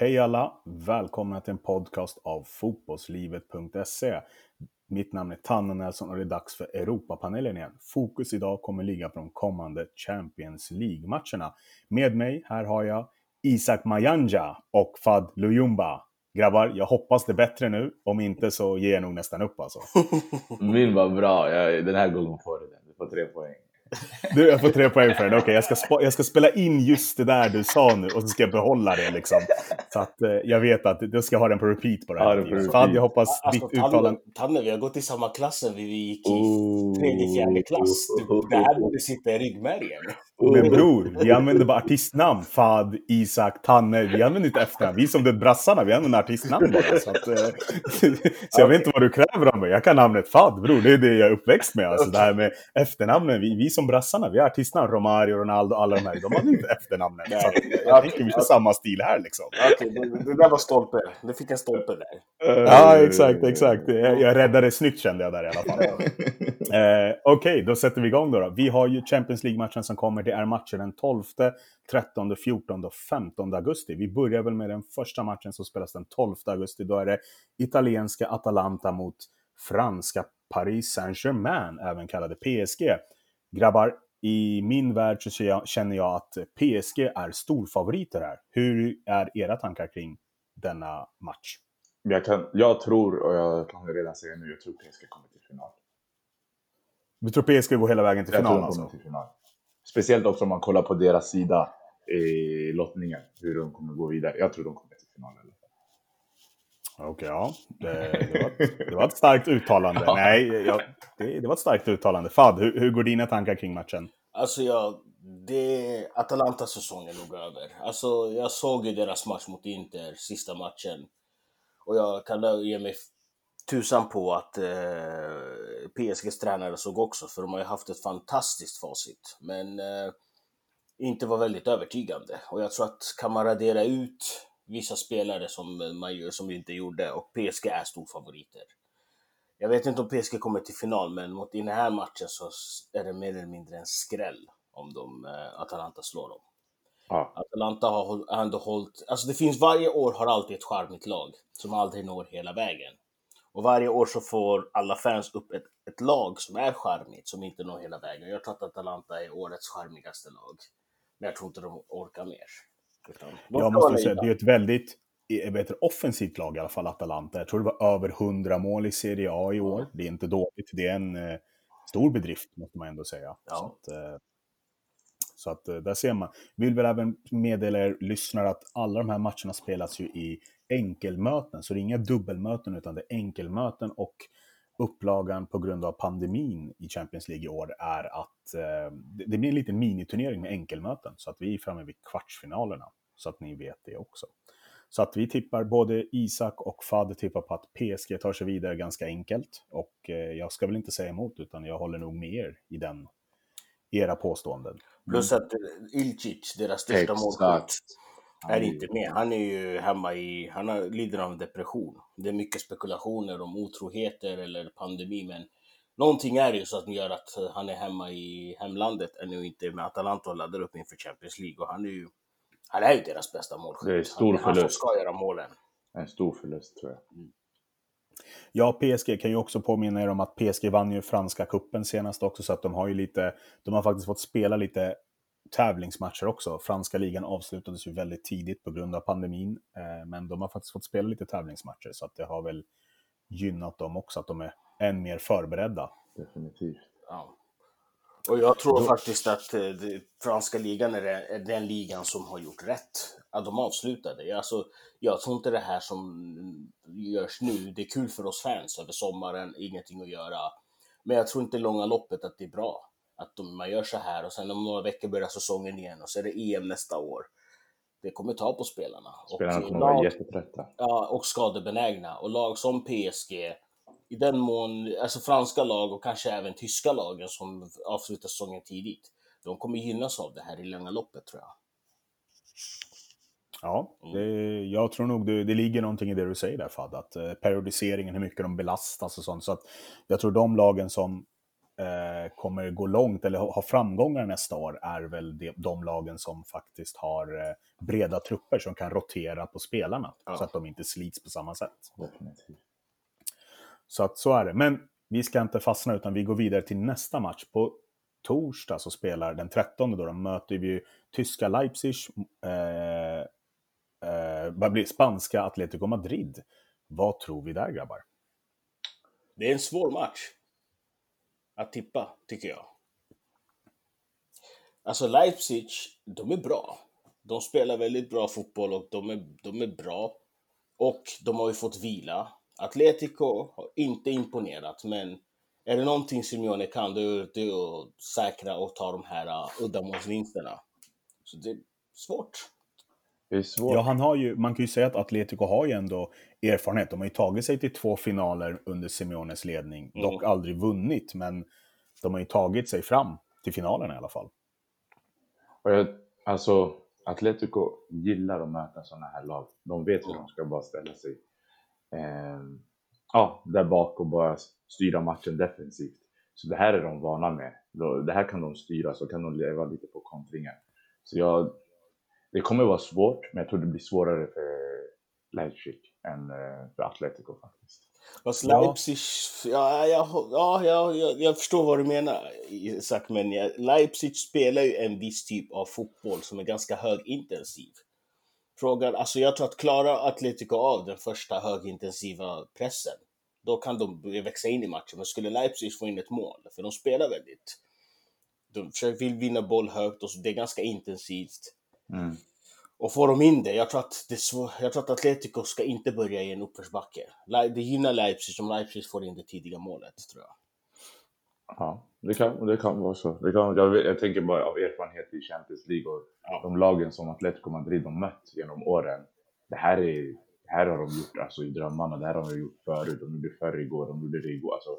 Hej alla! Välkomna till en podcast av fotbollslivet.se. Mitt namn är Tanne Nelson och det är dags för Europapanelen igen. Fokus idag kommer ligga på de kommande Champions League-matcherna. Med mig här har jag Isak Mayanja och Fad Lujumba. Grabbar, jag hoppas det är bättre nu. Om inte så ger jag nog nästan upp alltså. Min var bra. Jag, den här gången får du den. Du får tre poäng. Du, jag får tre poäng för den. Okej, okay, jag, ska jag ska spela in just det där du sa nu och så ska jag behålla det liksom. Så att eh, jag vet att du ska ha den på repeat på det här. Ja, Fad, jag hoppas alltså, ditt uttalande... Tanne, vi har gått i samma klass vi gick i tredje, fjärde klass. Du, det här borde sitta i ryggmärgen. Men bror, vi använder bara artistnamn. Fad, Isak, Tanne. Vi använder inte efternamn. Vi som det brassarna, vi använder artistnamn bara. Så, att, eh, så jag vet inte vad du kräver av mig. Jag kan namnet Fad, bror. Det är det jag är uppväxt med. Alltså det här med efternamnen. Vi, vi som brassarna, vi har artistnamn. Romario, Ronaldo, alla de här. De har inte efternamnen. Så att, jag okay, tänker vi kör samma stil här liksom. Okej, okay, det, det, där var stolpe. Du fick en stolpe där. Uh, ja, exakt, exakt. Jag, jag räddade snyggt kände jag där i alla fall. uh, Okej, okay, då sätter vi igång då, då. Vi har ju Champions League-matchen som kommer det är matcher den 12, 13, 14 och 15 augusti. Vi börjar väl med den första matchen som spelas den 12 augusti. Då är det italienska Atalanta mot franska Paris Saint-Germain, även kallade PSG. Grabbar, i min värld så känner jag att PSG är storfavoriter här. Hur är era tankar kring denna match? Jag, kan, jag tror, och jag kan redan säga nu, jag tror PSG kommer till final. Du tror PSG går hela vägen till jag final? Jag tror de kommer alltså? till final. Speciellt också om man kollar på deras sida i lottningen, hur de kommer gå vidare. Jag tror de kommer till final. Okej, okay, ja. Det, det, var, det, var, ett starkt uttalande. ja. Nej, ja, det, det, var ett starkt uttalande. Fad, hur, hur går dina tankar kring matchen? Alltså, jag, det, Atalantas säsong är nog över. Alltså, jag såg ju deras match mot Inter, sista matchen. Och jag kan ge mig tusan på att eh, PSGs tränare såg också, för de har ju haft ett fantastiskt facit. Men eh, inte var väldigt övertygande. Och jag tror att kan man radera ut vissa spelare som man gör, som inte gjorde, och PSG är storfavoriter. Jag vet inte om PSG kommer till final, men mot i den här matchen så är det mer eller mindre en skräll om de, eh, Atalanta slår dem. Ja. Atalanta har ändå hållit, alltså det finns varje år har alltid ett charmigt lag som aldrig når hela vägen. Och varje år så får alla fans upp ett, ett lag som är charmigt, som inte når hela vägen. Jag tror att Atalanta är årets charmigaste lag. Men jag tror inte de orkar mer. jag måste säga, det är ett väldigt vet, offensivt lag i alla fall, Atalanta. Jag tror det var över 100 mål i Serie A i år. Det är inte dåligt. Det är en eh, stor bedrift, måste man ändå säga. Ja. Att, eh, så att eh, där ser man. Vill väl även meddela er lyssnare att alla de här matcherna spelas ju i enkelmöten, så det är inga dubbelmöten utan det är enkelmöten och upplagan på grund av pandemin i Champions League i år är att eh, det blir en liten miniturnering med enkelmöten så att vi är framme vid kvartsfinalerna så att ni vet det också. Så att vi tippar, både Isak och Fad tippar på att PSG tar sig vidare ganska enkelt och eh, jag ska väl inte säga emot utan jag håller nog med er i den era påståenden. Plus att Ilcic, deras största målskytt, är inte med. Han är ju hemma i, han har, lider av depression. Det är mycket spekulationer om otroheter eller pandemi, men någonting är ju så att gör att han är hemma i hemlandet, ännu inte med Atalanta och laddar upp inför Champions League. Och han är ju, han är ju deras bästa målskytt. Det är stor han, förlust. Han ska göra målen. En stor förlust tror jag. Mm. Ja, PSG kan ju också påminna er om att PSG vann ju franska kuppen senast också, så att de har ju lite, de har faktiskt fått spela lite tävlingsmatcher också. Franska ligan avslutades ju väldigt tidigt på grund av pandemin, eh, men de har faktiskt fått spela lite tävlingsmatcher, så att det har väl gynnat dem också, att de är än mer förberedda. Definitivt. Ja. Och jag tror faktiskt att eh, franska ligan är, är den ligan som har gjort rätt. Att de avslutade. Alltså, jag tror inte det här som görs nu, det är kul för oss fans över sommaren, ingenting att göra. Men jag tror inte i långa loppet att det är bra att de, man gör så här och sen om några veckor börjar säsongen igen och så är det EM nästa år. Det kommer ta på spelarna. Spelarna kommer vara jättetrötta. Ja, och skadebenägna. Och lag som PSG, i den mån, alltså franska lag och kanske även tyska lagen som avslutar säsongen tidigt, de kommer gynnas av det här i långa loppet tror jag. Ja, mm. det, jag tror nog det, det ligger någonting i det du säger där Fad, att eh, periodiseringen, hur mycket de belastas och sånt. Så att jag tror de lagen som eh, kommer gå långt eller ha framgångar nästa år är väl de, de lagen som faktiskt har eh, breda trupper som kan rotera på spelarna ja. så att de inte slits på samma sätt. Definitivt. Så att så är det. Men vi ska inte fastna utan vi går vidare till nästa match. På torsdag så spelar den 13 då, då möter vi tyska Leipzig, eh, eh, blir spanska Atletico Madrid. Vad tror vi där grabbar? Det är en svår match att tippa, tycker jag. Alltså Leipzig, de är bra. De spelar väldigt bra fotboll och de är, de är bra. Och de har ju fått vila. Atletico har inte imponerat, men är det någonting Simeone kan, det är, det att säkra och ta de här uh, uddamålsvinsterna. Så det är svårt. Det är svårt. Ja, han har ju, man kan ju säga att Atletico har ju ändå erfarenhet. De har ju tagit sig till två finaler under Simeones ledning. Mm. Dock aldrig vunnit, men de har ju tagit sig fram till finalen i alla fall. Och jag, alltså, Atletico gillar att möta sådana här lag. De vet hur de ska bara ställa sig ja, där bak och bara styra matchen defensivt. Så det här är de vana med. Det här kan de styra, så kan de leva lite på kontringar. Så jag, det kommer vara svårt, men jag tror det blir svårare för Leipzig än eh, för Atletico faktiskt. Fast Leipzig, ja, ja, ja, ja, jag, jag förstår vad du menar Isak, men Leipzig spelar ju en viss typ av fotboll som är ganska högintensiv. Frågan, alltså jag tror att klarar Atletico av den första högintensiva pressen, då kan de växa in i matchen. Men skulle Leipzig få in ett mål, för de spelar väldigt, de vill vinna boll högt och det är ganska intensivt. Mm. Och får de in det, jag tror att, det svår, jag tror att Atletico ska inte börja i en uppförsbacke. Det gynnar Leipzig om Leipzig får in det tidiga målet, tror jag. Ja, det kan, det kan vara så. Det kan, jag, jag tänker bara av erfarenhet i Champions League och ja. de lagen som Atletico Madrid har mött genom åren. Det här, är, det här har de gjort alltså, i drömmarna, det här har de gjort förut. De gjorde det förr igår, de gjorde det igår. Alltså,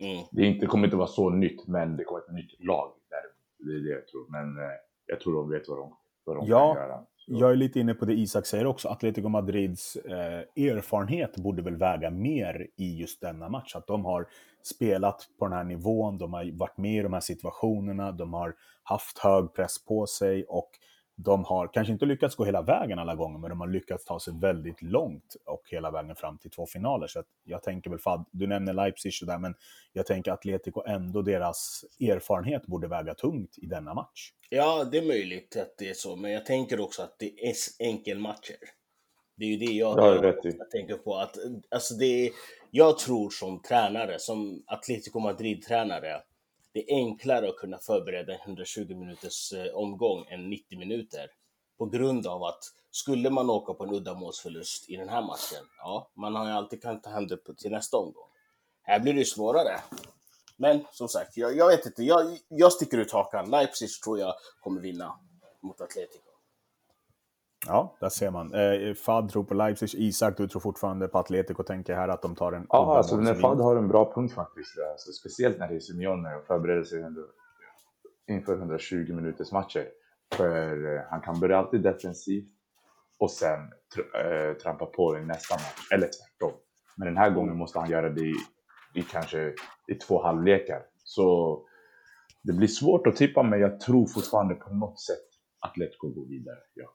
mm. Det inte, kommer inte vara så nytt, men det kommer ett nytt lag. Där. Det är det jag tror. Men eh, jag tror de vet vad de, vad de ja. kan göra. Jag är lite inne på det Isak säger också. Atletico Madrids eh, erfarenhet borde väl väga mer i just denna match. Att de har spelat på den här nivån, de har varit med i de här situationerna, de har haft hög press på sig och de har kanske inte lyckats gå hela vägen alla gånger, men de har lyckats ta sig väldigt långt och hela vägen fram till två finaler. Så jag tänker väl, Fad, du nämner Leipzig och där, men jag tänker Atletico ändå, deras erfarenhet borde väga tungt i denna match. Ja, det är möjligt att det är så, men jag tänker också att det är enkelmatcher. Det är ju det jag, ja, jag, jag tänker på. Att, alltså det är, jag tror som tränare, som Atletico Madrid-tränare, det är enklare att kunna förbereda en 120 minuters eh, omgång än 90 minuter. På grund av att skulle man åka på en uddamålsförlust i den här matchen, ja, man har ju alltid kan ta hem det till nästa omgång. Här blir det svårare. Men som sagt, jag, jag vet inte. Jag, jag sticker ut hakan. Leipzig tror jag kommer vinna mot Atletico. Ja, där ser man. Eh, Fad tror på Leipzig, Isak du tror fortfarande på Atletico tänker här att de tar en... Ja, alltså när Fad har en bra punkt faktiskt. Alltså, speciellt när det är Simeone och förbereder sig inför 120 minuters matcher. För eh, han kan börja alltid defensivt och sen äh, trampa på i nästa match, eller tvärtom. Men den här gången måste han göra det i, i kanske i två halvlekar. Så det blir svårt att tippa, men jag tror fortfarande på något sätt Atletico går vidare. Ja.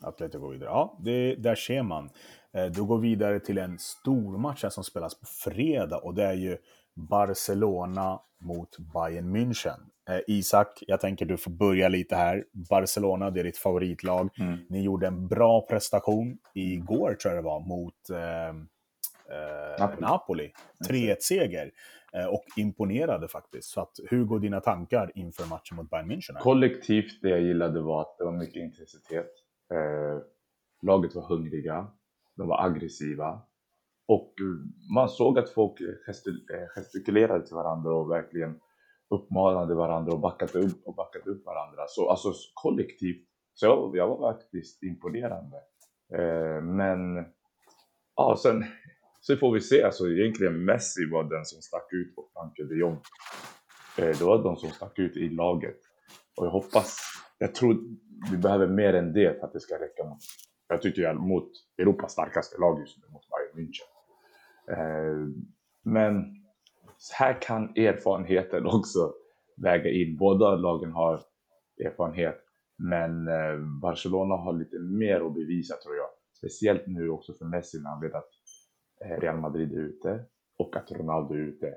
Atletico går vidare. Ja, det, där ser man. Eh, då går vi vidare till en stor match som spelas på fredag och det är ju Barcelona mot Bayern München. Eh, Isak, jag tänker du får börja lite här. Barcelona, det är ditt favoritlag. Mm. Ni gjorde en bra prestation igår, tror jag det var, mot eh, eh Napoli. Napoli. 3-1-seger. Eh, och imponerade faktiskt. Så att, hur går dina tankar inför matchen mot Bayern München? Kollektivt, det jag gillade var att det var mycket intensitet. Eh, laget var hungriga, de var aggressiva och man såg att folk eh, eh, gestikulerade till varandra och verkligen uppmanade varandra och backade upp, och backade upp varandra. Så alltså kollektivt, så jag, jag var faktiskt imponerande. Eh, men ja, sen så får vi se, alltså egentligen Messi var den som stack ut och Frankie de Jong. Eh, det var de som stack ut i laget. Och jag hoppas, jag tror vi behöver mer än det för att det ska räcka. Mot, jag tycker jag mot Europas starkaste lag just nu, mot Bayern München. Eh, men här kan erfarenheten också väga in. Båda lagen har erfarenhet, men eh, Barcelona har lite mer att bevisa tror jag. Speciellt nu också för Messi när han vet att eh, Real Madrid är ute och att Ronaldo är ute.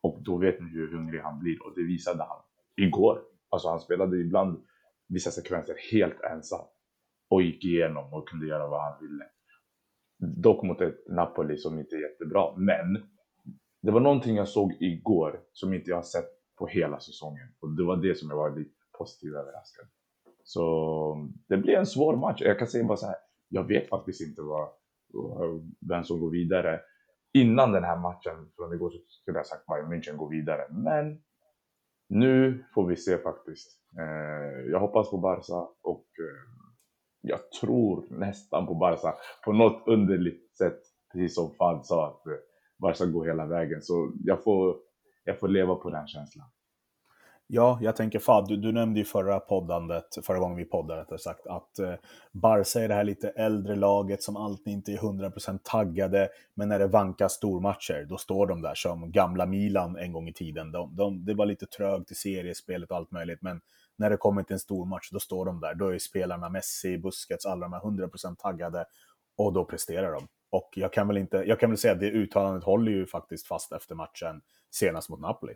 Och då vet ni hur hungrig han blir och det visade han igår. Alltså han spelade ibland vissa sekvenser helt ensam och gick igenom och kunde göra vad han ville. Dock mot ett Napoli som inte är jättebra, men det var någonting jag såg igår som inte jag har sett på hela säsongen och det var det som jag var lite positivt överraskad. Så det blir en svår match. Jag kan säga bara så här, jag vet faktiskt inte vad, vem som går vidare. Innan den här matchen från igår så skulle jag sagt Bayern München går vidare, men nu får vi se faktiskt. Eh, jag hoppas på Barca och eh, jag tror nästan på Barca på något underligt sätt, precis som Fad sa, att eh, Barca går hela vägen. Så jag får, jag får leva på den känslan. Ja, jag tänker Fad, du, du, nämnde ju förra poddandet, förra gången vi poddade rättare sagt, att eh, Barca är det här lite äldre laget som alltid inte är 100% taggade, men när det vankas stormatcher, då står de där som gamla Milan en gång i tiden. De, de, det var lite trögt i seriespelet och allt möjligt, men när det kommer till en stor match, då står de där. Då är spelarna Messi, Busquets, alla de här 100% taggade och då presterar de. Och jag kan väl inte, jag kan väl säga att det uttalandet håller ju faktiskt fast efter matchen senast mot Napoli.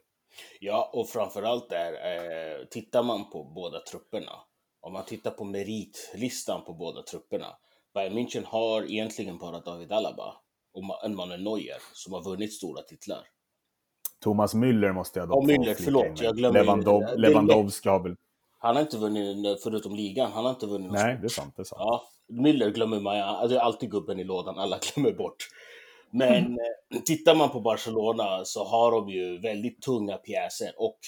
Ja, och framförallt där, eh, tittar man på båda trupperna, om man tittar på meritlistan på båda trupperna, Bayern München har egentligen bara David Alaba och en Manuel Neuer som har vunnit stora titlar. Thomas Müller måste jag dock oh, Müller, förlåt, jag glömmer Lewandov, Lewandowski har väl han har inte vunnit, förutom ligan, han har inte vunnit Nej, det är sant. Det är sant. Ja, Müller glömmer man, det är alltid gubben i lådan, alla glömmer bort. Men mm. tittar man på Barcelona så har de ju väldigt tunga pjäser och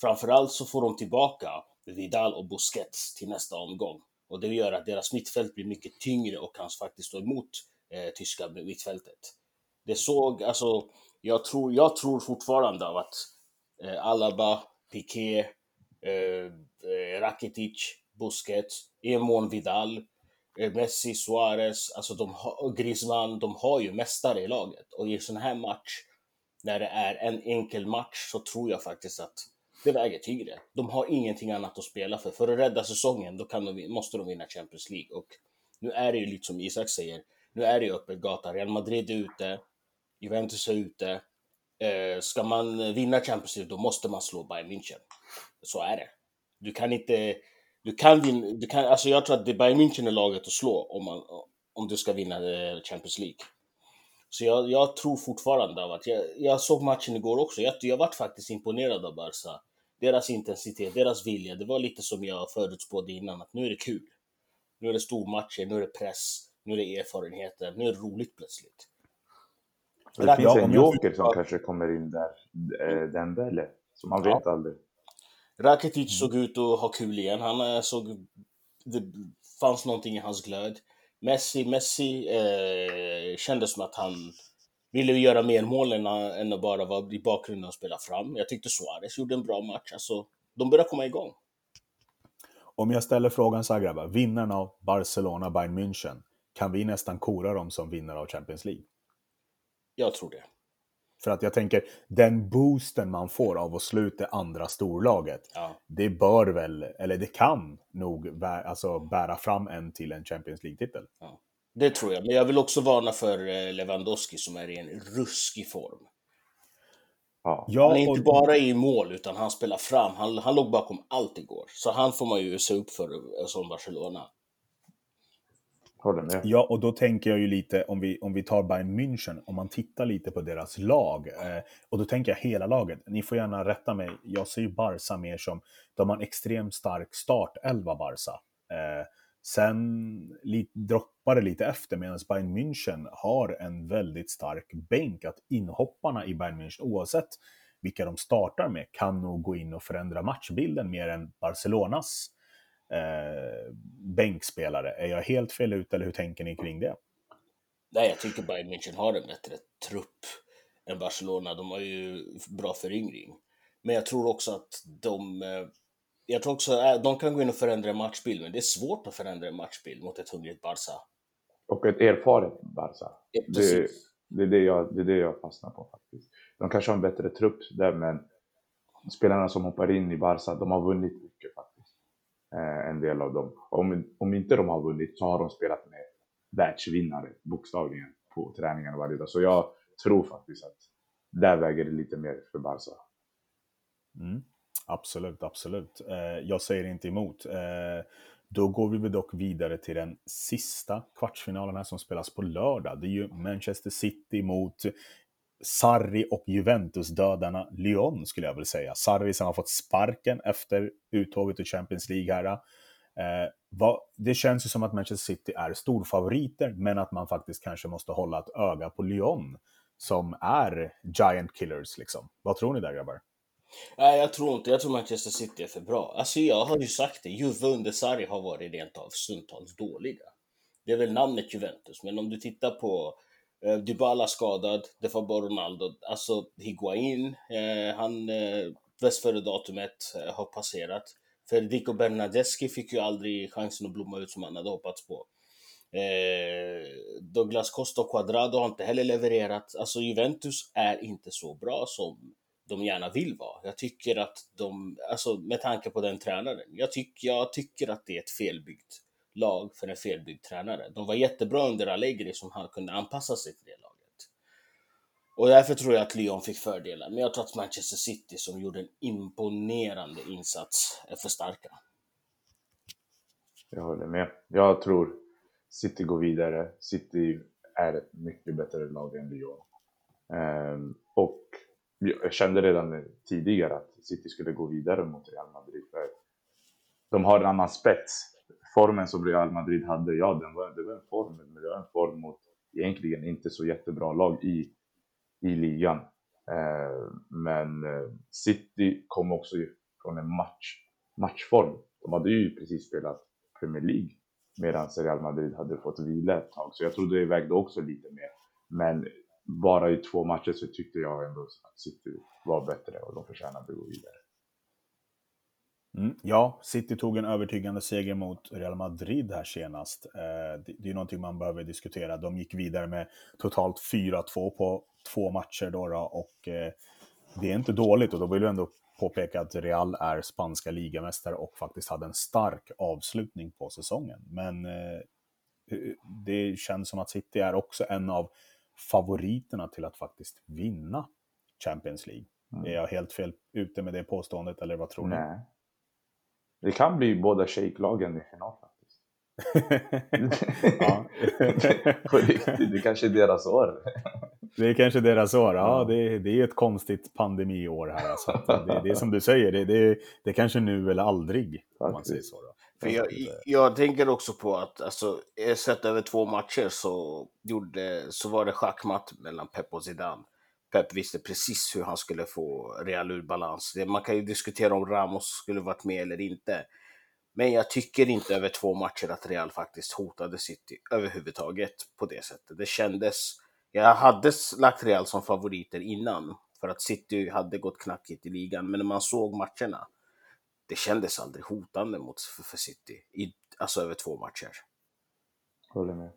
framförallt så får de tillbaka Vidal och Busquets till nästa omgång. Och det gör att deras mittfält blir mycket tyngre och kan faktiskt stå emot eh, tyska mittfältet. Det såg, alltså, jag tror, jag tror fortfarande att eh, Alaba, Piqué, eh, eh, Rakitic, Busquets, Emon Vidal, eh, Eh, Messi, Suarez, alltså de har, Griezmann, de har ju mästare i laget. Och i en sån här match, när det är en enkel match, så tror jag faktiskt att det väger tyngre. De har ingenting annat att spela för. För att rädda säsongen, då kan de, måste de vinna Champions League. Och nu är det ju lite som Isak säger, nu är det ju öppet gata. Real Madrid är ute, Juventus är ute. Eh, ska man vinna Champions League, då måste man slå Bayern München. Så är det. Du kan inte... Du kan vinna... Du kan, alltså jag tror att det är Bayern München är laget att slå om, man, om du ska vinna eh, Champions League. Så jag, jag tror fortfarande av att... Jag, jag såg matchen igår också. Jag, jag varit faktiskt imponerad av Barca. Deras intensitet, deras vilja. Det var lite som jag förutspådde innan, att nu är det kul. Nu är det stormatcher, nu är det press, nu är det erfarenheter, nu är det roligt plötsligt. Det finns en joker som kanske kommer in där, eh, Dembele, så man vet ja. aldrig. Rakitic såg ut att ha kul igen. Han eh, såg... Det fanns någonting i hans glöd. Messi, Messi eh, kändes som att han ville göra mer mål än, än att bara vara i bakgrunden och spela fram. Jag tyckte Suarez gjorde en bra match. Alltså, de börjar komma igång. Om jag ställer frågan så här grabbar, vinnarna av Barcelona, Bayern München, kan vi nästan kora dem som vinnare av Champions League? Jag tror det. För att jag tänker, den boosten man får av att sluta andra storlaget, ja. det bör väl, eller det kan nog bära, alltså bära fram en till en Champions League-titel. Ja. Det tror jag, men jag vill också varna för eh, Lewandowski som är i en ruskig form. Ja. han är inte bara i mål, utan han spelar fram. Han, han låg bakom allt igår. Så han får man ju se upp för eh, som Barcelona. Håller med. Ja, och då tänker jag ju lite, om vi, om vi tar Bayern München, om man tittar lite på deras lag, eh, och då tänker jag hela laget. Ni får gärna rätta mig, jag ser ju Barca mer som, de har en extremt stark startelva, Barca. Eh, sen li, droppar det lite efter, medan Bayern München har en väldigt stark bänk, att inhopparna i Bayern München, oavsett vilka de startar med, kan nog gå in och förändra matchbilden mer än Barcelonas eh, bänkspelare. Är jag helt fel ute eller hur tänker ni kring det? Nej, jag tycker Bayern München har en bättre trupp än Barcelona. De har ju bra föryngring. Men jag tror också att de... Eh, jag tror också att de kan gå in och förändra en matchbild, men det är svårt att förändra en matchbild mot ett hungrigt Barca. Och ett erfaret Barca. Ja, det, Det är det, jag, det är det jag fastnar på faktiskt. De kanske har en bättre trupp där, men spelarna som hoppar in i Barca, de har vunnit. Eh, en del av dem. Om, om inte de har vunnit så har de spelat med världsvinnare, bokstavligen, på träningarna varje dag. Så jag tror faktiskt att där väger det lite mer för Barca. Mm. Absolut, absolut. Eh, jag säger inte emot. Eh, då går vi dock vidare till den sista kvartsfinalen här som spelas på lördag. Det är ju Manchester City mot Sarri och Juventus-dödarna Lyon skulle jag väl säga. Sarri som har fått sparken efter uttåget ur Champions League här. Eh, vad, det känns ju som att Manchester City är storfavoriter, men att man faktiskt kanske måste hålla ett öga på Lyon som är giant killers liksom. Vad tror ni där grabbar? Nej, jag tror inte. Jag tror Manchester City är för bra. Alltså jag har ju sagt det, Juve under Sarri har varit rent av stundtals dåliga. Det är väl namnet Juventus, men om du tittar på eh, Dybala skadad, det var bara Ronaldo, alltså Higuain, eh, han, eh, bäst före datumet eh, har passerat. Federico Bernadeschi fick ju aldrig chansen att blomma ut som han hade hoppats på. Eh, Douglas Costa och Quadrado har inte heller levererat. Alltså Juventus är inte så bra som de gärna vill vara. Jag tycker att de, alltså med tanke på den tränaren, jag, tyck, jag tycker att det är ett felbyggt lag för en felbyggd tränare. De var jättebra under Allegri som han kunde anpassa sig till det laget. Och därför tror jag att Lyon fick fördelar. Men jag tror att Manchester City som gjorde en imponerande insats är för starka. Jag håller med. Jag tror City går vidare. City är ett mycket bättre lag än Lyon. Ehm, och jag kände redan tidigare att City skulle gå vidare mot Real Madrid. För de har en annan spets. Formen som Real Madrid hade, ja, den var, det var en form, men det var en form mot egentligen inte så jättebra lag i, i ligan. Eh, men eh, City kom också från en match, matchform. De hade ju precis spelat Premier League medan Real Madrid hade fått vila ett tag, så jag tror det vägde också lite mer. Men bara i två matcher så tyckte jag ändå att City var bättre och de förtjänade att gå vidare. Mm, ja, City tog en övertygande seger mot Real Madrid här senast. Eh, det, är någonting man behöver diskutera. De gick vidare med totalt 4-2 på två matcher då, då och eh, det är inte dåligt och då vill jag ändå påpeka att Real är spanska ligamästare och faktiskt hade en stark avslutning på säsongen. Men eh, det känns som att City är också en av favoriterna till att faktiskt vinna Champions League. Mm. Är jag helt fel ute med det påståendet eller vad tror Nej. Det kan bli båda shake-lagen i final faktiskt. På riktigt, det kanske är deras år. Det är kanske deras år, ja. Det, det är ett konstigt pandemiår här. Så det, det är som du säger, det, det, det är kanske nu eller aldrig. Om man säger så. Då. För jag, jag tänker också på att alltså, sett över två matcher så, gjorde, så var det schackmatt mellan Pep och Zidane. Pep visste precis hur han skulle få Real ur balans. Man kan ju diskutera om Ramos skulle varit med eller inte. Men jag tycker inte över två matcher att Real faktiskt hotade City överhuvudtaget på det sättet. Det kändes... Jag hade lagt Real som favoriter innan för att City hade gått knackigt i ligan, men när man såg matcherna det kändes aldrig hotande mot för, för City, i, alltså över två matcher. Håller med.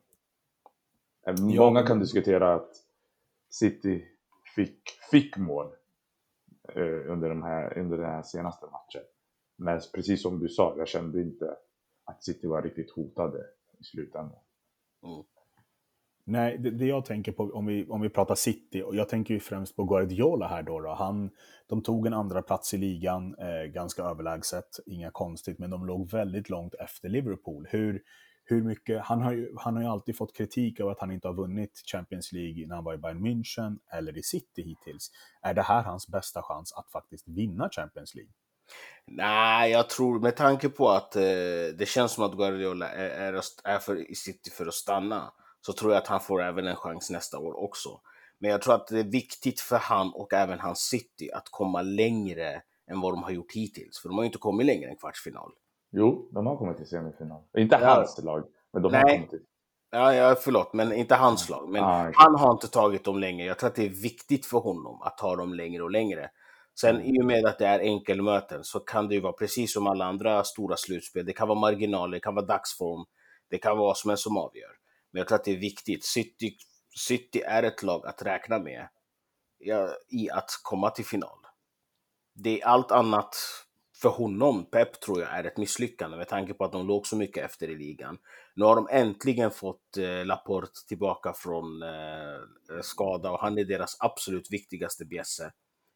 Många kan diskutera att City fick, fick mål eh, under, de här, under den här senaste matchen. Men precis som du sa, jag kände inte att City var riktigt hotade i slutändan. Mm. Nej, det, det, jag tänker på om vi, om vi pratar City, och jag tänker ju främst på Guardiola här då. då. Han, de tog en andra plats i ligan, eh, ganska överlägset, inga konstigt, men de låg väldigt långt efter Liverpool. Hur, hur mycket, han, har ju, han har ju alltid fått kritik av att han inte har vunnit Champions League när han var i Bayern München eller i City hittills. Är det här hans bästa chans att faktiskt vinna Champions League? Nej, jag tror med tanke på att eh, det känns som att Guardiola är, är, är för, i City för att stanna så tror jag att han får även en chans nästa år också. Men jag tror att det är viktigt för han och även hans City att komma längre än vad de har gjort hittills. För de har ju inte kommit längre än kvartsfinal. Jo, de har kommit till semifinal. Inte ja. hans lag, men de Nej. har kommit till. Ja, ja, förlåt, men inte hans lag. Men ah, okay. han har inte tagit dem längre. Jag tror att det är viktigt för honom att ta dem längre och längre. Sen mm. i och med att det är enkelmöten så kan det ju vara precis som alla andra stora slutspel. Det kan vara marginaler, det kan vara dagsform, det kan vara vad som helst som avgör. Men jag tror att det är viktigt. City City är ett lag att räkna med ja, i att komma till final. Det är allt annat för honom, Pep, tror jag är ett misslyckande med tanke på att de låg så mycket efter i ligan. Nu har de äntligen fått eh, Laporte tillbaka från eh, eh skada och han är deras absolut viktigaste bjässe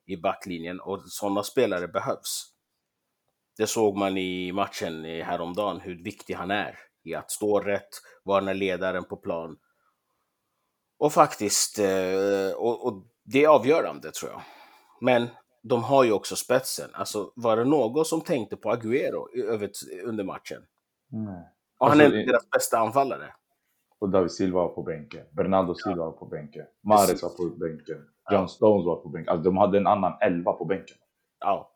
i backlinjen och sådana spelare behövs. Det såg man i matchen häromdagen, hur viktig han är i att stå rätt, vara ledaren på plan. Och faktiskt, eh, och, och det är avgörande tror jag. Men de har ju också spetsen. Alltså, var det någon som tänkte på Aguero under matchen? Nej. Och han Alltså, är deras bästa anfallare. Och David Silva var på bänken. Bernardo Silva var på bänken. Mahrez Precis. var på bänken. John Stones var på bänken. Alltså de hade en annan elva på bänken. Ja,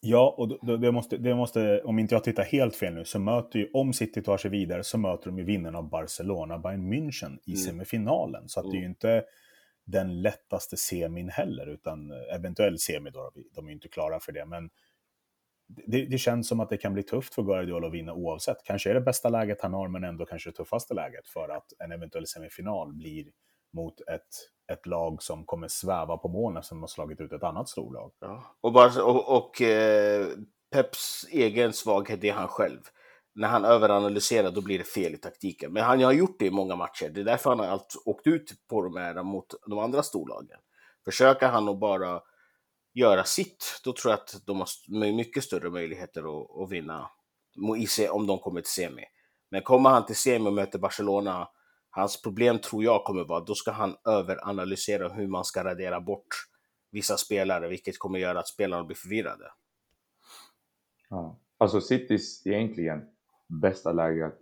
Ja, och då- det måste, det måste, om inte jag tittar helt fel nu, så möter ju, om City tar sig vidare, så möter de ju vinnarna av Barcelona, Bayern München, i Mm. semifinalen. Så att det är ju inte den lättaste semin heller, utan eh, eventuell semi då, de är ju inte klara för det. Men det, det känns som att det kan bli tufft för Guardiola att vinna oavsett. Kanske är det bästa läget han har, men ändå kanske det tuffaste läget för att en eventuell semifinal blir mot ett, ett lag som kommer sväva på molnen som har slagit ut ett annat storlag. Ja. Och, bara, och, och eh, Peps egen svaghet är han själv. När han överanalyserar då blir det fel i taktiken. Men han har gjort det i många matcher. Det är därför han har åkt ut på de här mot de andra storlagen. Försöker han att bara göra sitt, då tror jag att de har mycket större möjligheter att, att vinna om de kommer till semi. Men kommer han till semi och möter Barcelona, hans problem tror jag kommer vara, då ska han överanalysera hur man ska radera bort vissa spelare, vilket kommer göra att spelarna blir förvirrade. Ja. Alltså Citys egentligen bästa läge att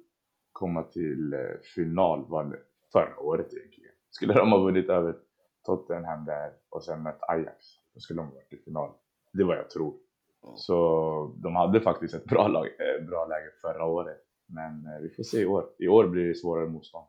komma till eh, final var förra året egentligen. Skulle de ha vunnit över Tottenham där och sen mött Ajax, då skulle de ha varit i final. Det är vad jag tror. Så de hade faktiskt ett bra, lag, eh, bra läge förra året. Men eh, vi får se i år. I år blir det svårare motstånd.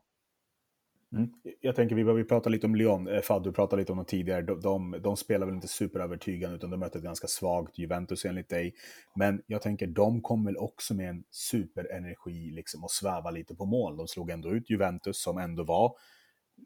Mm. Jag tänker vi behöver prata lite om Lyon. Eh, Fad, du pratade lite om dem tidigare. De, de, de spelar väl inte superövertygande utan de möter ett ganska svagt Juventus enligt dig. Men jag tänker de kom väl också med en superenergi liksom och sväva lite på mål. De slog ändå ut Juventus som ändå var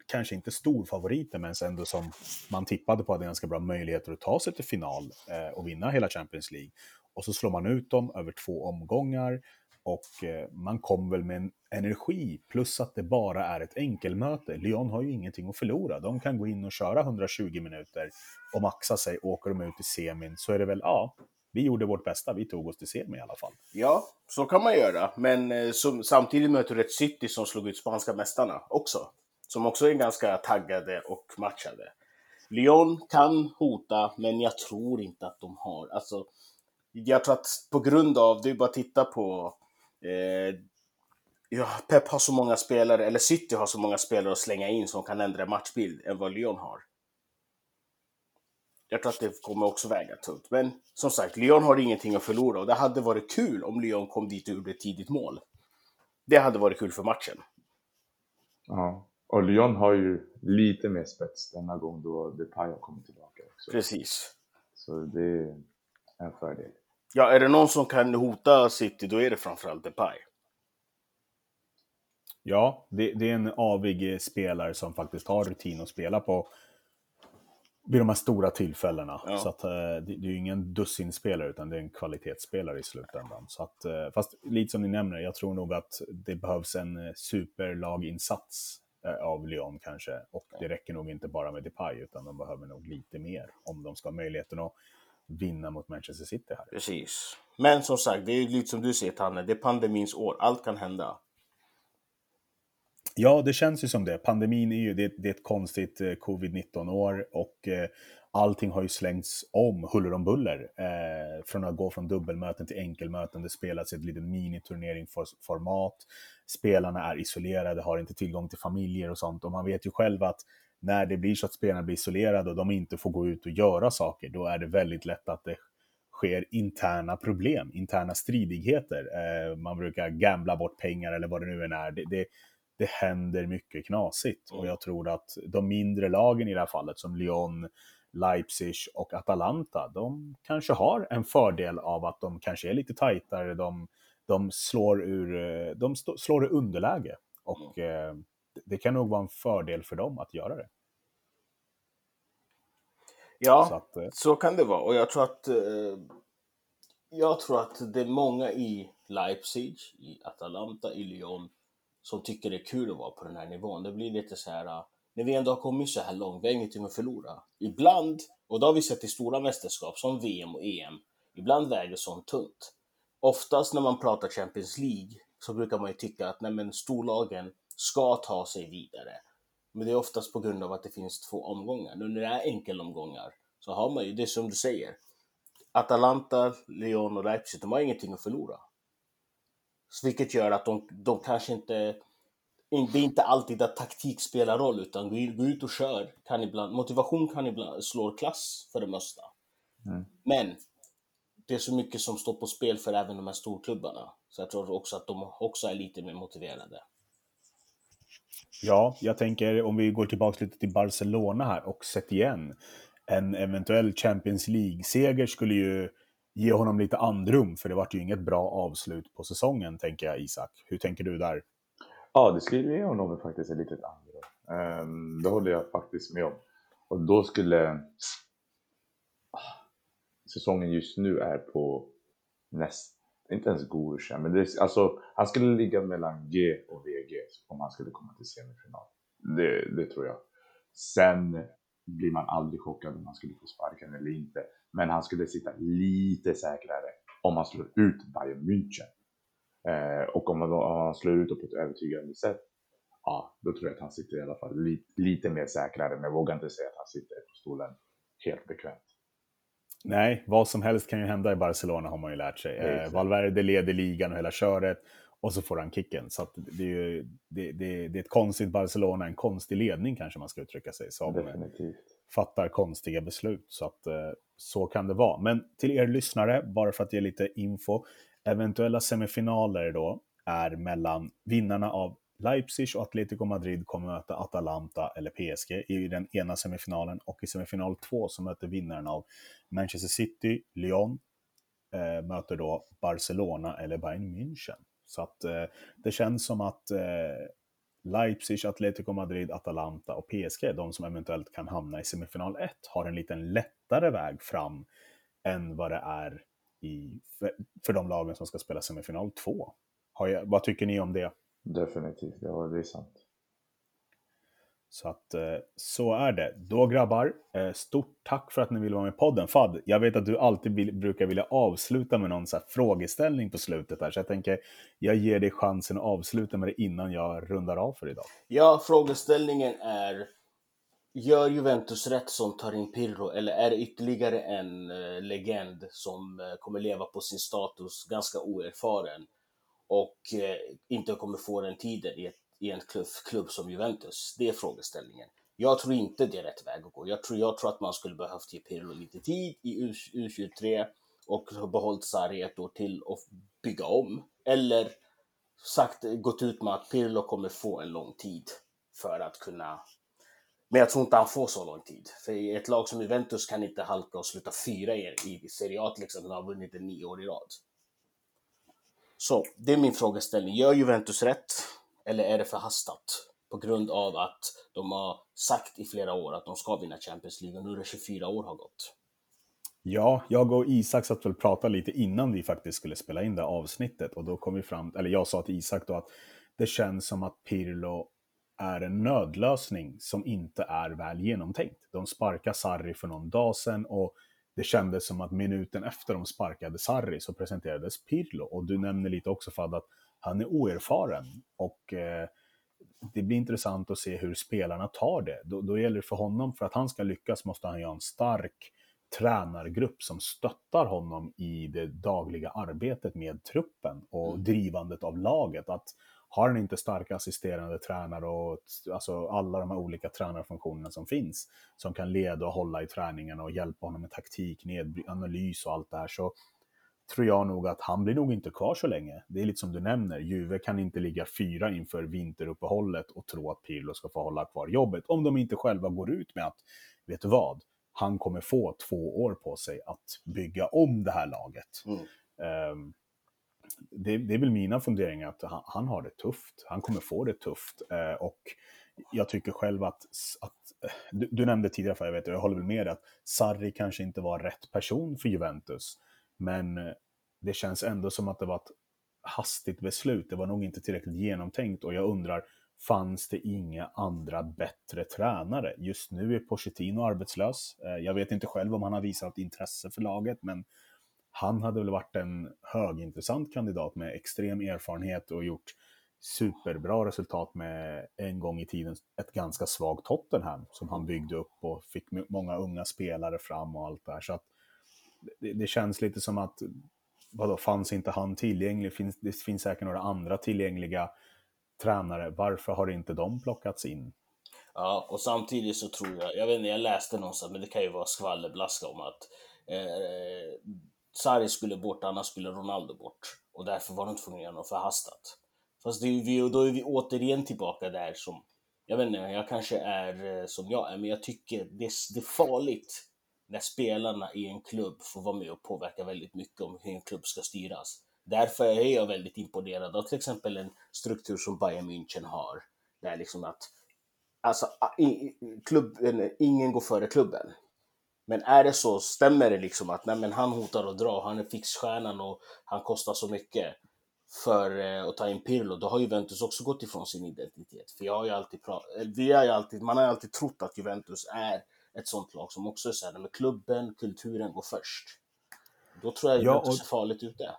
kanske inte storfavoriter, men ändå som man tippade på hade ganska bra möjligheter att ta sig till final eh, och vinna hela Champions League. Och så slår man ut dem över två omgångar och eh, man kom väl med en energi, plus att det bara är ett enkelmöte. Lyon har ju ingenting att förlora. De kan gå in och köra 120 minuter och maxa sig. Åker de ut i semin så är det väl, ja, vi gjorde vårt bästa. Vi tog oss till semi i alla fall. Ja, så kan man göra. Men eh, som, samtidigt möter du ett City som slog ut spanska mästarna också. Som också är ganska taggade och matchade. Lyon kan hota, men jag tror inte att de har... Alltså, jag tror att på grund av, det är bara att titta på... Eh, ja, Pep har så många spelare, eller City har så många spelare att slänga in som kan ändra matchbild än vad Lyon har. Jag tror att det kommer också väga tungt. Men som sagt, Lyon har ingenting att förlora och det hade varit kul om Lyon kom dit och gjorde ett tidigt mål. Det hade varit kul för matchen. Ja. Och Lyon har ju lite mer spets denna gång då Depay har kommit tillbaka också. Precis. Så det är en fördel. Ja, är det någon som kan hota City, då är det framförallt Depay. Ja, det, det är en avig eh, spelare som faktiskt har rutin att spela på vid de här stora tillfällena. Ja. Så att, eh, det, är ju ingen dussinspelare utan det är en kvalitetsspelare i slutändan. Så att, eh, fast lite som ni nämner, jag tror nog att det behövs en superlaginsats av Lyon kanske. Och det räcker nog inte bara med Depay utan de behöver nog lite mer om de ska ha möjligheten att vinna mot Manchester City här. Precis. Men som sagt, det är lite som du säger Tanne, det är pandemins år. Allt kan hända. Ja, det känns ju som det. Pandemin är ju det, det är ett konstigt eh, covid-19-år och eh, allting har ju slängts om huller om buller. Eh, från att gå från dubbelmöten till enkelmöten. Det spelas i ett litet miniturneringsformat, Spelarna är isolerade, har inte tillgång till familjer och sånt. Och man vet ju själv att när det blir så att spelarna blir isolerade och de inte får gå ut och göra saker, då är det väldigt lätt att det sker interna problem, interna stridigheter. Eh, man brukar gambla bort pengar eller vad det nu än är. Det, det, det händer mycket knasigt. Och jag tror att de mindre lagen i det här fallet, som Lyon, Leipzig och Atalanta, de kanske har en fördel av att de kanske är lite tajtare, de, de slår ur, de st- slår ur underläge. Och eh, det kan nog vara en fördel för dem att göra det. Ja, så, att, eh, så kan det vara. Och jag tror att eh, jag tror att det är många i Leipzig, i Atalanta, i Lyon som tycker det är kul att vara på den här nivån. Det blir lite så här, äh, när vi ändå har kommit så här långt, vi har ingenting att förlora. Ibland, och det har vi sett i stora mästerskap som VM och EM, ibland väger sånt tungt. Oftast när man pratar Champions League så brukar man ju tycka att nej men, storlagen ska ta sig vidare. Men det är oftast på grund av att det finns två omgångar. Nu när det är enkelomgångar så har man ju, det som du säger, Atalanta, Lyon och Leipzig, de har ingenting att förlora. Vilket gör att de, de kanske inte... Det är inte alltid att taktik spelar roll, utan gå ut och kör. Kan ibland, motivation kan ibland slå klass för det mesta. Mm. Men det är så mycket som står på spel för även de här storklubbarna. Så jag tror också att de också är lite mer motiverade. Ja, jag tänker om vi går tillbaka lite till Barcelona här och sett igen. En eventuell Champions League-seger skulle ju ge honom lite andrum, för det vart ju inget bra avslut på säsongen, tänker jag, Isak. Hur tänker du där? Ja, det skulle ge honom faktiskt ett litet andrum. Ehm, det håller jag faktiskt med om. Och då skulle... Ah, säsongen just nu är på näst inte ens godkänd, men det, alltså, han skulle ligga mellan G och VG om han skulle komma till semifinal. Det, det tror jag. Sen blir man aldrig chockad om han skulle få sparken eller inte. Men han skulle sitta lite säkrare om han slår ut Bayern München. Eh, och om han, om han slår ut det på ett övertygande sätt, ja, då tror jag att han sitter i alla fall li, lite mer säkrare. Men jag vågar inte säga att han sitter på stolen helt bekvämt. Nej, vad som helst kan ju hända i Barcelona har man ju lärt sig. Eh, Valverde leder ligan och hela köret och så får han kicken. Så det, är ju, det, det, det, är ett konstigt Barcelona, en konstig ledning kanske man ska uttrycka sig som. Definitivt. Fattar konstiga beslut. Så, att, eh, så kan det vara. Men till er lyssnare, bara för att ge lite info. Eventuella semifinaler då är mellan vinnarna av Leipzig och Atletico Madrid kommer möta Atalanta eller PSG i den ena semifinalen och i semifinal två så möter vinnaren av Manchester City, Lyon, eh, möter då Barcelona eller Bayern München. Så att eh, det känns som att eh, Leipzig, Atletico Madrid, Atalanta och PSG, de som eventuellt kan hamna i semifinal 1, har en liten lättare väg fram än vad det är i, för, för de lagen som ska spela semifinal 2. vad tycker ni om det? Definitivt, ja det är sant. Så att eh, så är det. Då grabbar, eh, stort tack för att ni vill vara med i podden. Fad, jag vet att du alltid vill, brukar vilja avsluta med någon så frågeställning på slutet här, så jag tänker jag ger dig chansen att avsluta med det innan jag rundar av för idag. Ja, frågeställningen är Gör Juventus rätt som tar in Pirro eller är det ytterligare en eh, legend som kommer leva på sin status, ganska oerfaren och inte kommer få den tiden i ett i en klubb, klubb som Juventus? Det är frågeställningen. Jag tror inte det är rätt väg att gå. Jag tror, jag tror att man skulle behövt ge Pirlo lite tid i U, 23 och behållit Sarri ett år till och bygga om. Eller sagt, gått ut med att Pirlo kommer få en lång tid för att kunna men jag tror inte han får så lång tid. För i ett lag som Juventus kan inte halka och sluta fyra i, i Serie A till exempel, har vunnit det nio år i rad. Så, det är min frågeställning. Gör Juventus rätt? Eller är det förhastat? På grund av att de har sagt i flera år att de ska vinna Champions League och nu är det 24 år har gått. Ja, jag och Isak satt väl och pratade lite innan vi faktiskt skulle spela in det avsnittet och då kom vi fram, eller jag sa till Isak då att det känns som att Pirlo är en nödlösning som inte är väl genomtänkt. De sparkade Sarri för någon dag sedan och det kändes som att minuten efter de sparkade Sarri så presenterades Pirlo. Och du nämner lite också Fad att han är oerfaren och eh, det blir intressant att se hur spelarna tar det. Då, då gäller det för honom, för att han ska lyckas måste han ha en stark tränargrupp som stöttar honom i det dagliga arbetet med truppen och mm. drivandet av laget. Att har han inte starka assisterande tränare och alltså alla de här olika tränarfunktionerna som finns som kan leda och hålla i träningen och hjälpa honom med taktik, analys och allt det här så tror jag nog att han blir nog inte kvar så länge. Det är lite som du nämner, Juve kan inte ligga fyra inför vinteruppehållet och tro att Pirlo ska få hålla kvar jobbet om de inte själva går ut med att, vet du vad, han kommer få två år på sig att bygga om det här laget. Mm. Um, det, det är väl mina funderingar att han, han, har det tufft. Han kommer få det tufft. Eh, och jag tycker själv att, att eh, du, du, nämnde tidigare, för jag vet, jag håller väl med att Sarri kanske inte var rätt person för Juventus. Men eh, det känns ändå som att det var ett hastigt beslut. Det var nog inte tillräckligt genomtänkt och jag undrar, fanns det inga andra bättre tränare? Just nu är Pochettino arbetslös. Eh, jag vet inte själv om han har visat intresse för laget, men han hade väl varit en högintressant kandidat med extrem erfarenhet och gjort superbra resultat med en gång i tiden ett ganska svagt Tottenham som han byggde upp och fick många unga spelare fram och allt det här. Så att det, det känns lite som att, vadå, fanns inte han tillgänglig? Finns, det finns säkert några andra tillgängliga tränare. Varför har inte de plockats in? Ja, och samtidigt så tror jag, jag vet inte, jag läste någonstans, men det kan ju vara skvallerblaska om att eh, Sarri skulle bort, annars skulle Ronaldo bort. Och därför var de tvungna att göra något förhastat. Fast det är vi, då är vi återigen tillbaka där som, jag vet inte, jag kanske är eh, som jag är, men jag tycker det, det är farligt när spelarna i en klubb får vara med och påverka väldigt mycket om hur en klubb ska styras. Därför är jag väldigt imponerad av till exempel en struktur som Bayern München har. Där liksom att alltså, klubben, ingen går före klubben. Men är det så, stämmer det liksom att nej, men han hotar att dra, han är fixstjärnan och han kostar så mycket för eh, att ta in Pirlo, då har Juventus också gått ifrån sin identitet. För jag har ju alltid eh, vi har ju alltid, man har ju alltid trott att Juventus är ett sånt lag som också är såhär, med klubben, kulturen går först. Då tror jag Juventus ja, och... är farligt ute.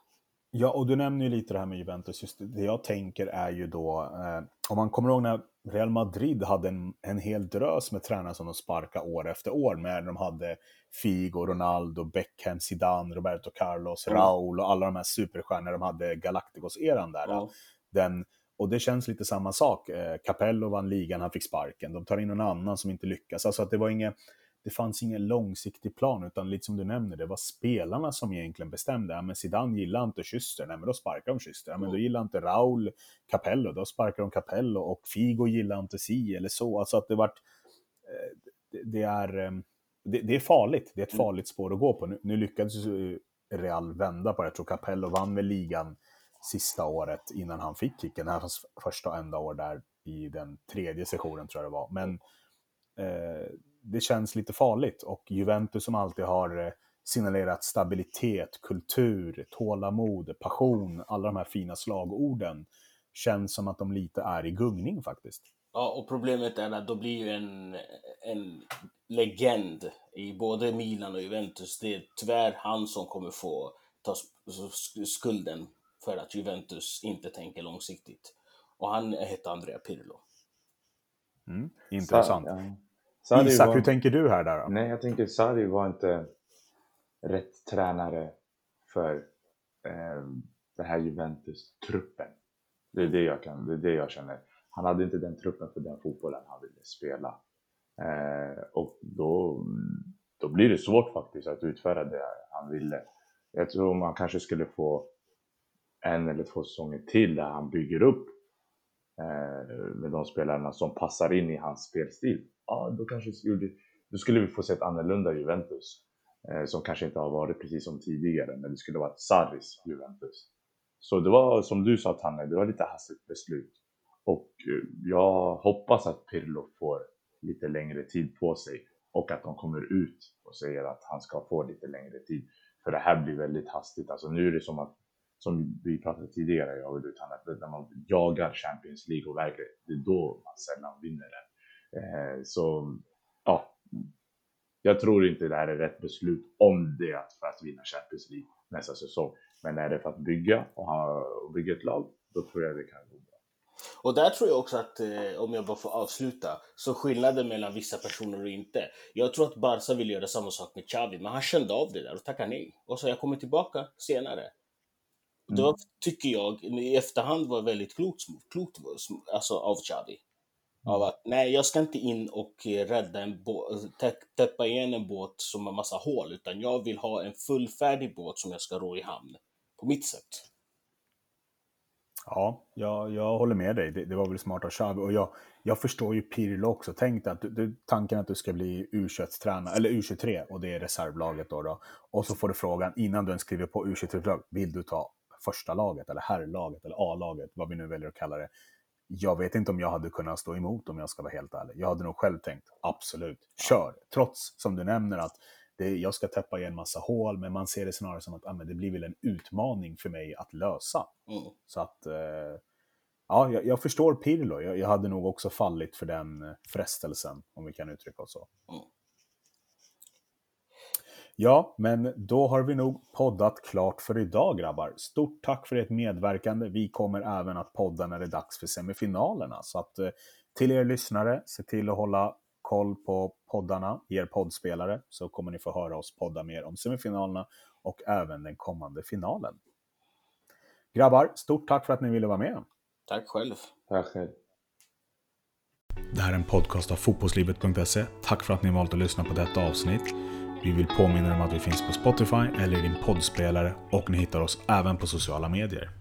Ja, och du nämner ju lite det här med Juventus. Just det jag tänker är ju då, eh, om man kommer ihåg när Real Madrid hade en, en hel drös med tränare som de sparkade år efter år med. De hade Figo, Ronaldo, Beckham, Zidane, Roberto Carlos, mm. Raul och alla de här superstjärnorna de hade Galacticos-eran där. Mm. Den, och det känns lite samma sak. Eh, Capello vann ligan, han fick sparken. De tar in någon annan som inte lyckas. Alltså att det var inget det fanns ingen långsiktig plan, utan lite som du nämner, det var spelarna som egentligen bestämde. Ja, men Zidane gillar inte Schuster, nej men då sparkar de Schuster. Ja, men då gillar inte Raul Capello, då sparkar de Capello. Och Figo gillar inte si eller så. Alltså att det vart... Eh, det, är... Eh, det, är farligt, det är ett mm. farligt spår att gå på. Nu, lyckades Real vända på det. Jag tror Capello vann med ligan sista året innan han fick kicken. Det här hans första och enda år där i den tredje sessionen tror jag det var. Men eh, det känns lite farligt och Juventus som alltid har eh, signalerat stabilitet, kultur, tålamod, passion, alla de här fina slagorden känns som att de lite är i gungning faktiskt. Ja, och problemet är att då blir ju en, en legend i både Milan och Juventus, det är tyvärr han som kommer få ta skulden för att Juventus inte tänker långsiktigt. Och han heter Andrea Pirlo. Mm, intressant. Så, ja. Sarri Isak, var... hur tänker du här? Där, Nej, jag tänker Sarri var inte rätt tränare för eh, den här Juventus-truppen. Det är det, jag kan, det är det jag känner. Han hade inte den truppen för den fotbollen han ville spela. Eh, och då, då blir det svårt faktiskt att utföra det han ville. Jag tror man kanske skulle få en eller två säsonger till där han bygger upp eh, med de spelarna som passar in i hans spelstil ja, då kanske då skulle vi få se ett annorlunda Juventus. Eh, som kanske inte har varit precis som tidigare, men det skulle vara ett Sarris Juventus. Så det var som du sa Tanne, det var lite hastigt beslut. Och eh, jag hoppas att Pirlo får lite längre tid på sig och att de kommer ut och säger att han ska få lite längre tid. För det här blir väldigt hastigt. Alltså nu är det som att, som vi pratade tidigare, jag och du Tanne, när man jagar Champions League och verkligen, det är då man sällan vinner den. Eh, så ja, jag tror inte det här är rätt beslut om det är för att vinna Champions League nästa säsong. Men är det för att bygga och, ha, och bygga ett lag, då tror jag det kan gå bra. Och där tror jag också att, eh, om jag bara får avsluta, så skillnaden mellan vissa personer och inte. Jag tror att Barca vill göra samma sak med Xavi, men han kände av det där och tackade nej. Och sa jag kommer tillbaka senare. Mm. Då tycker jag, i efterhand var väldigt klokt, klokt alltså, av Xavi av att nej, jag ska inte in och rädda en båt, täppa igen en båt som har massa hål, utan jag vill ha en fullfärdig båt som jag ska ro i hamn på mitt sätt. Ja, jag, jag håller med dig. Det, det var väl smart av Xavi. Och jag, jag förstår ju Pirlo också. Tänk dig att du, du, tanken att du ska bli U21-tränare, eller U23, och det är reservlaget då, då. Och så får du frågan innan du ens skriver på U23-lag, vill du ta första laget eller herrlaget eller A-laget, vad vi nu väljer att kalla det. Jag vet inte om jag hade kunnat stå emot om jag ska vara helt ärlig. Jag hade nog själv tänkt, absolut, kör. Trots, som du nämner, att det, jag ska täppa igen massa hål, men man ser det snarare som att ah, det blir väl en utmaning för mig att lösa. Mm. Så att, eh, ja, jag, jag, förstår Pirlo. Jag, jag, hade nog också fallit för den eh, frestelsen, om vi kan uttrycka oss så. Mm. Ja, men då har vi nog poddat klart för idag grabbar. Stort tack för ert medverkande. Vi kommer även att podda när det är dags för semifinalerna. Så att eh, till er lyssnare, se till att hålla koll på poddarna er poddspelare så kommer ni få höra oss podda mer om semifinalerna och även den kommande finalen. Grabbar, stort tack för att ni ville vara med. Tack själv. Tack själv. Det här är en podcast av fotbollslivet.se. Tack för att ni valt att lyssna på detta avsnitt. Vi vill påminna om att vi finns på Spotify eller i din poddspelare och ni hittar oss även på sociala medier.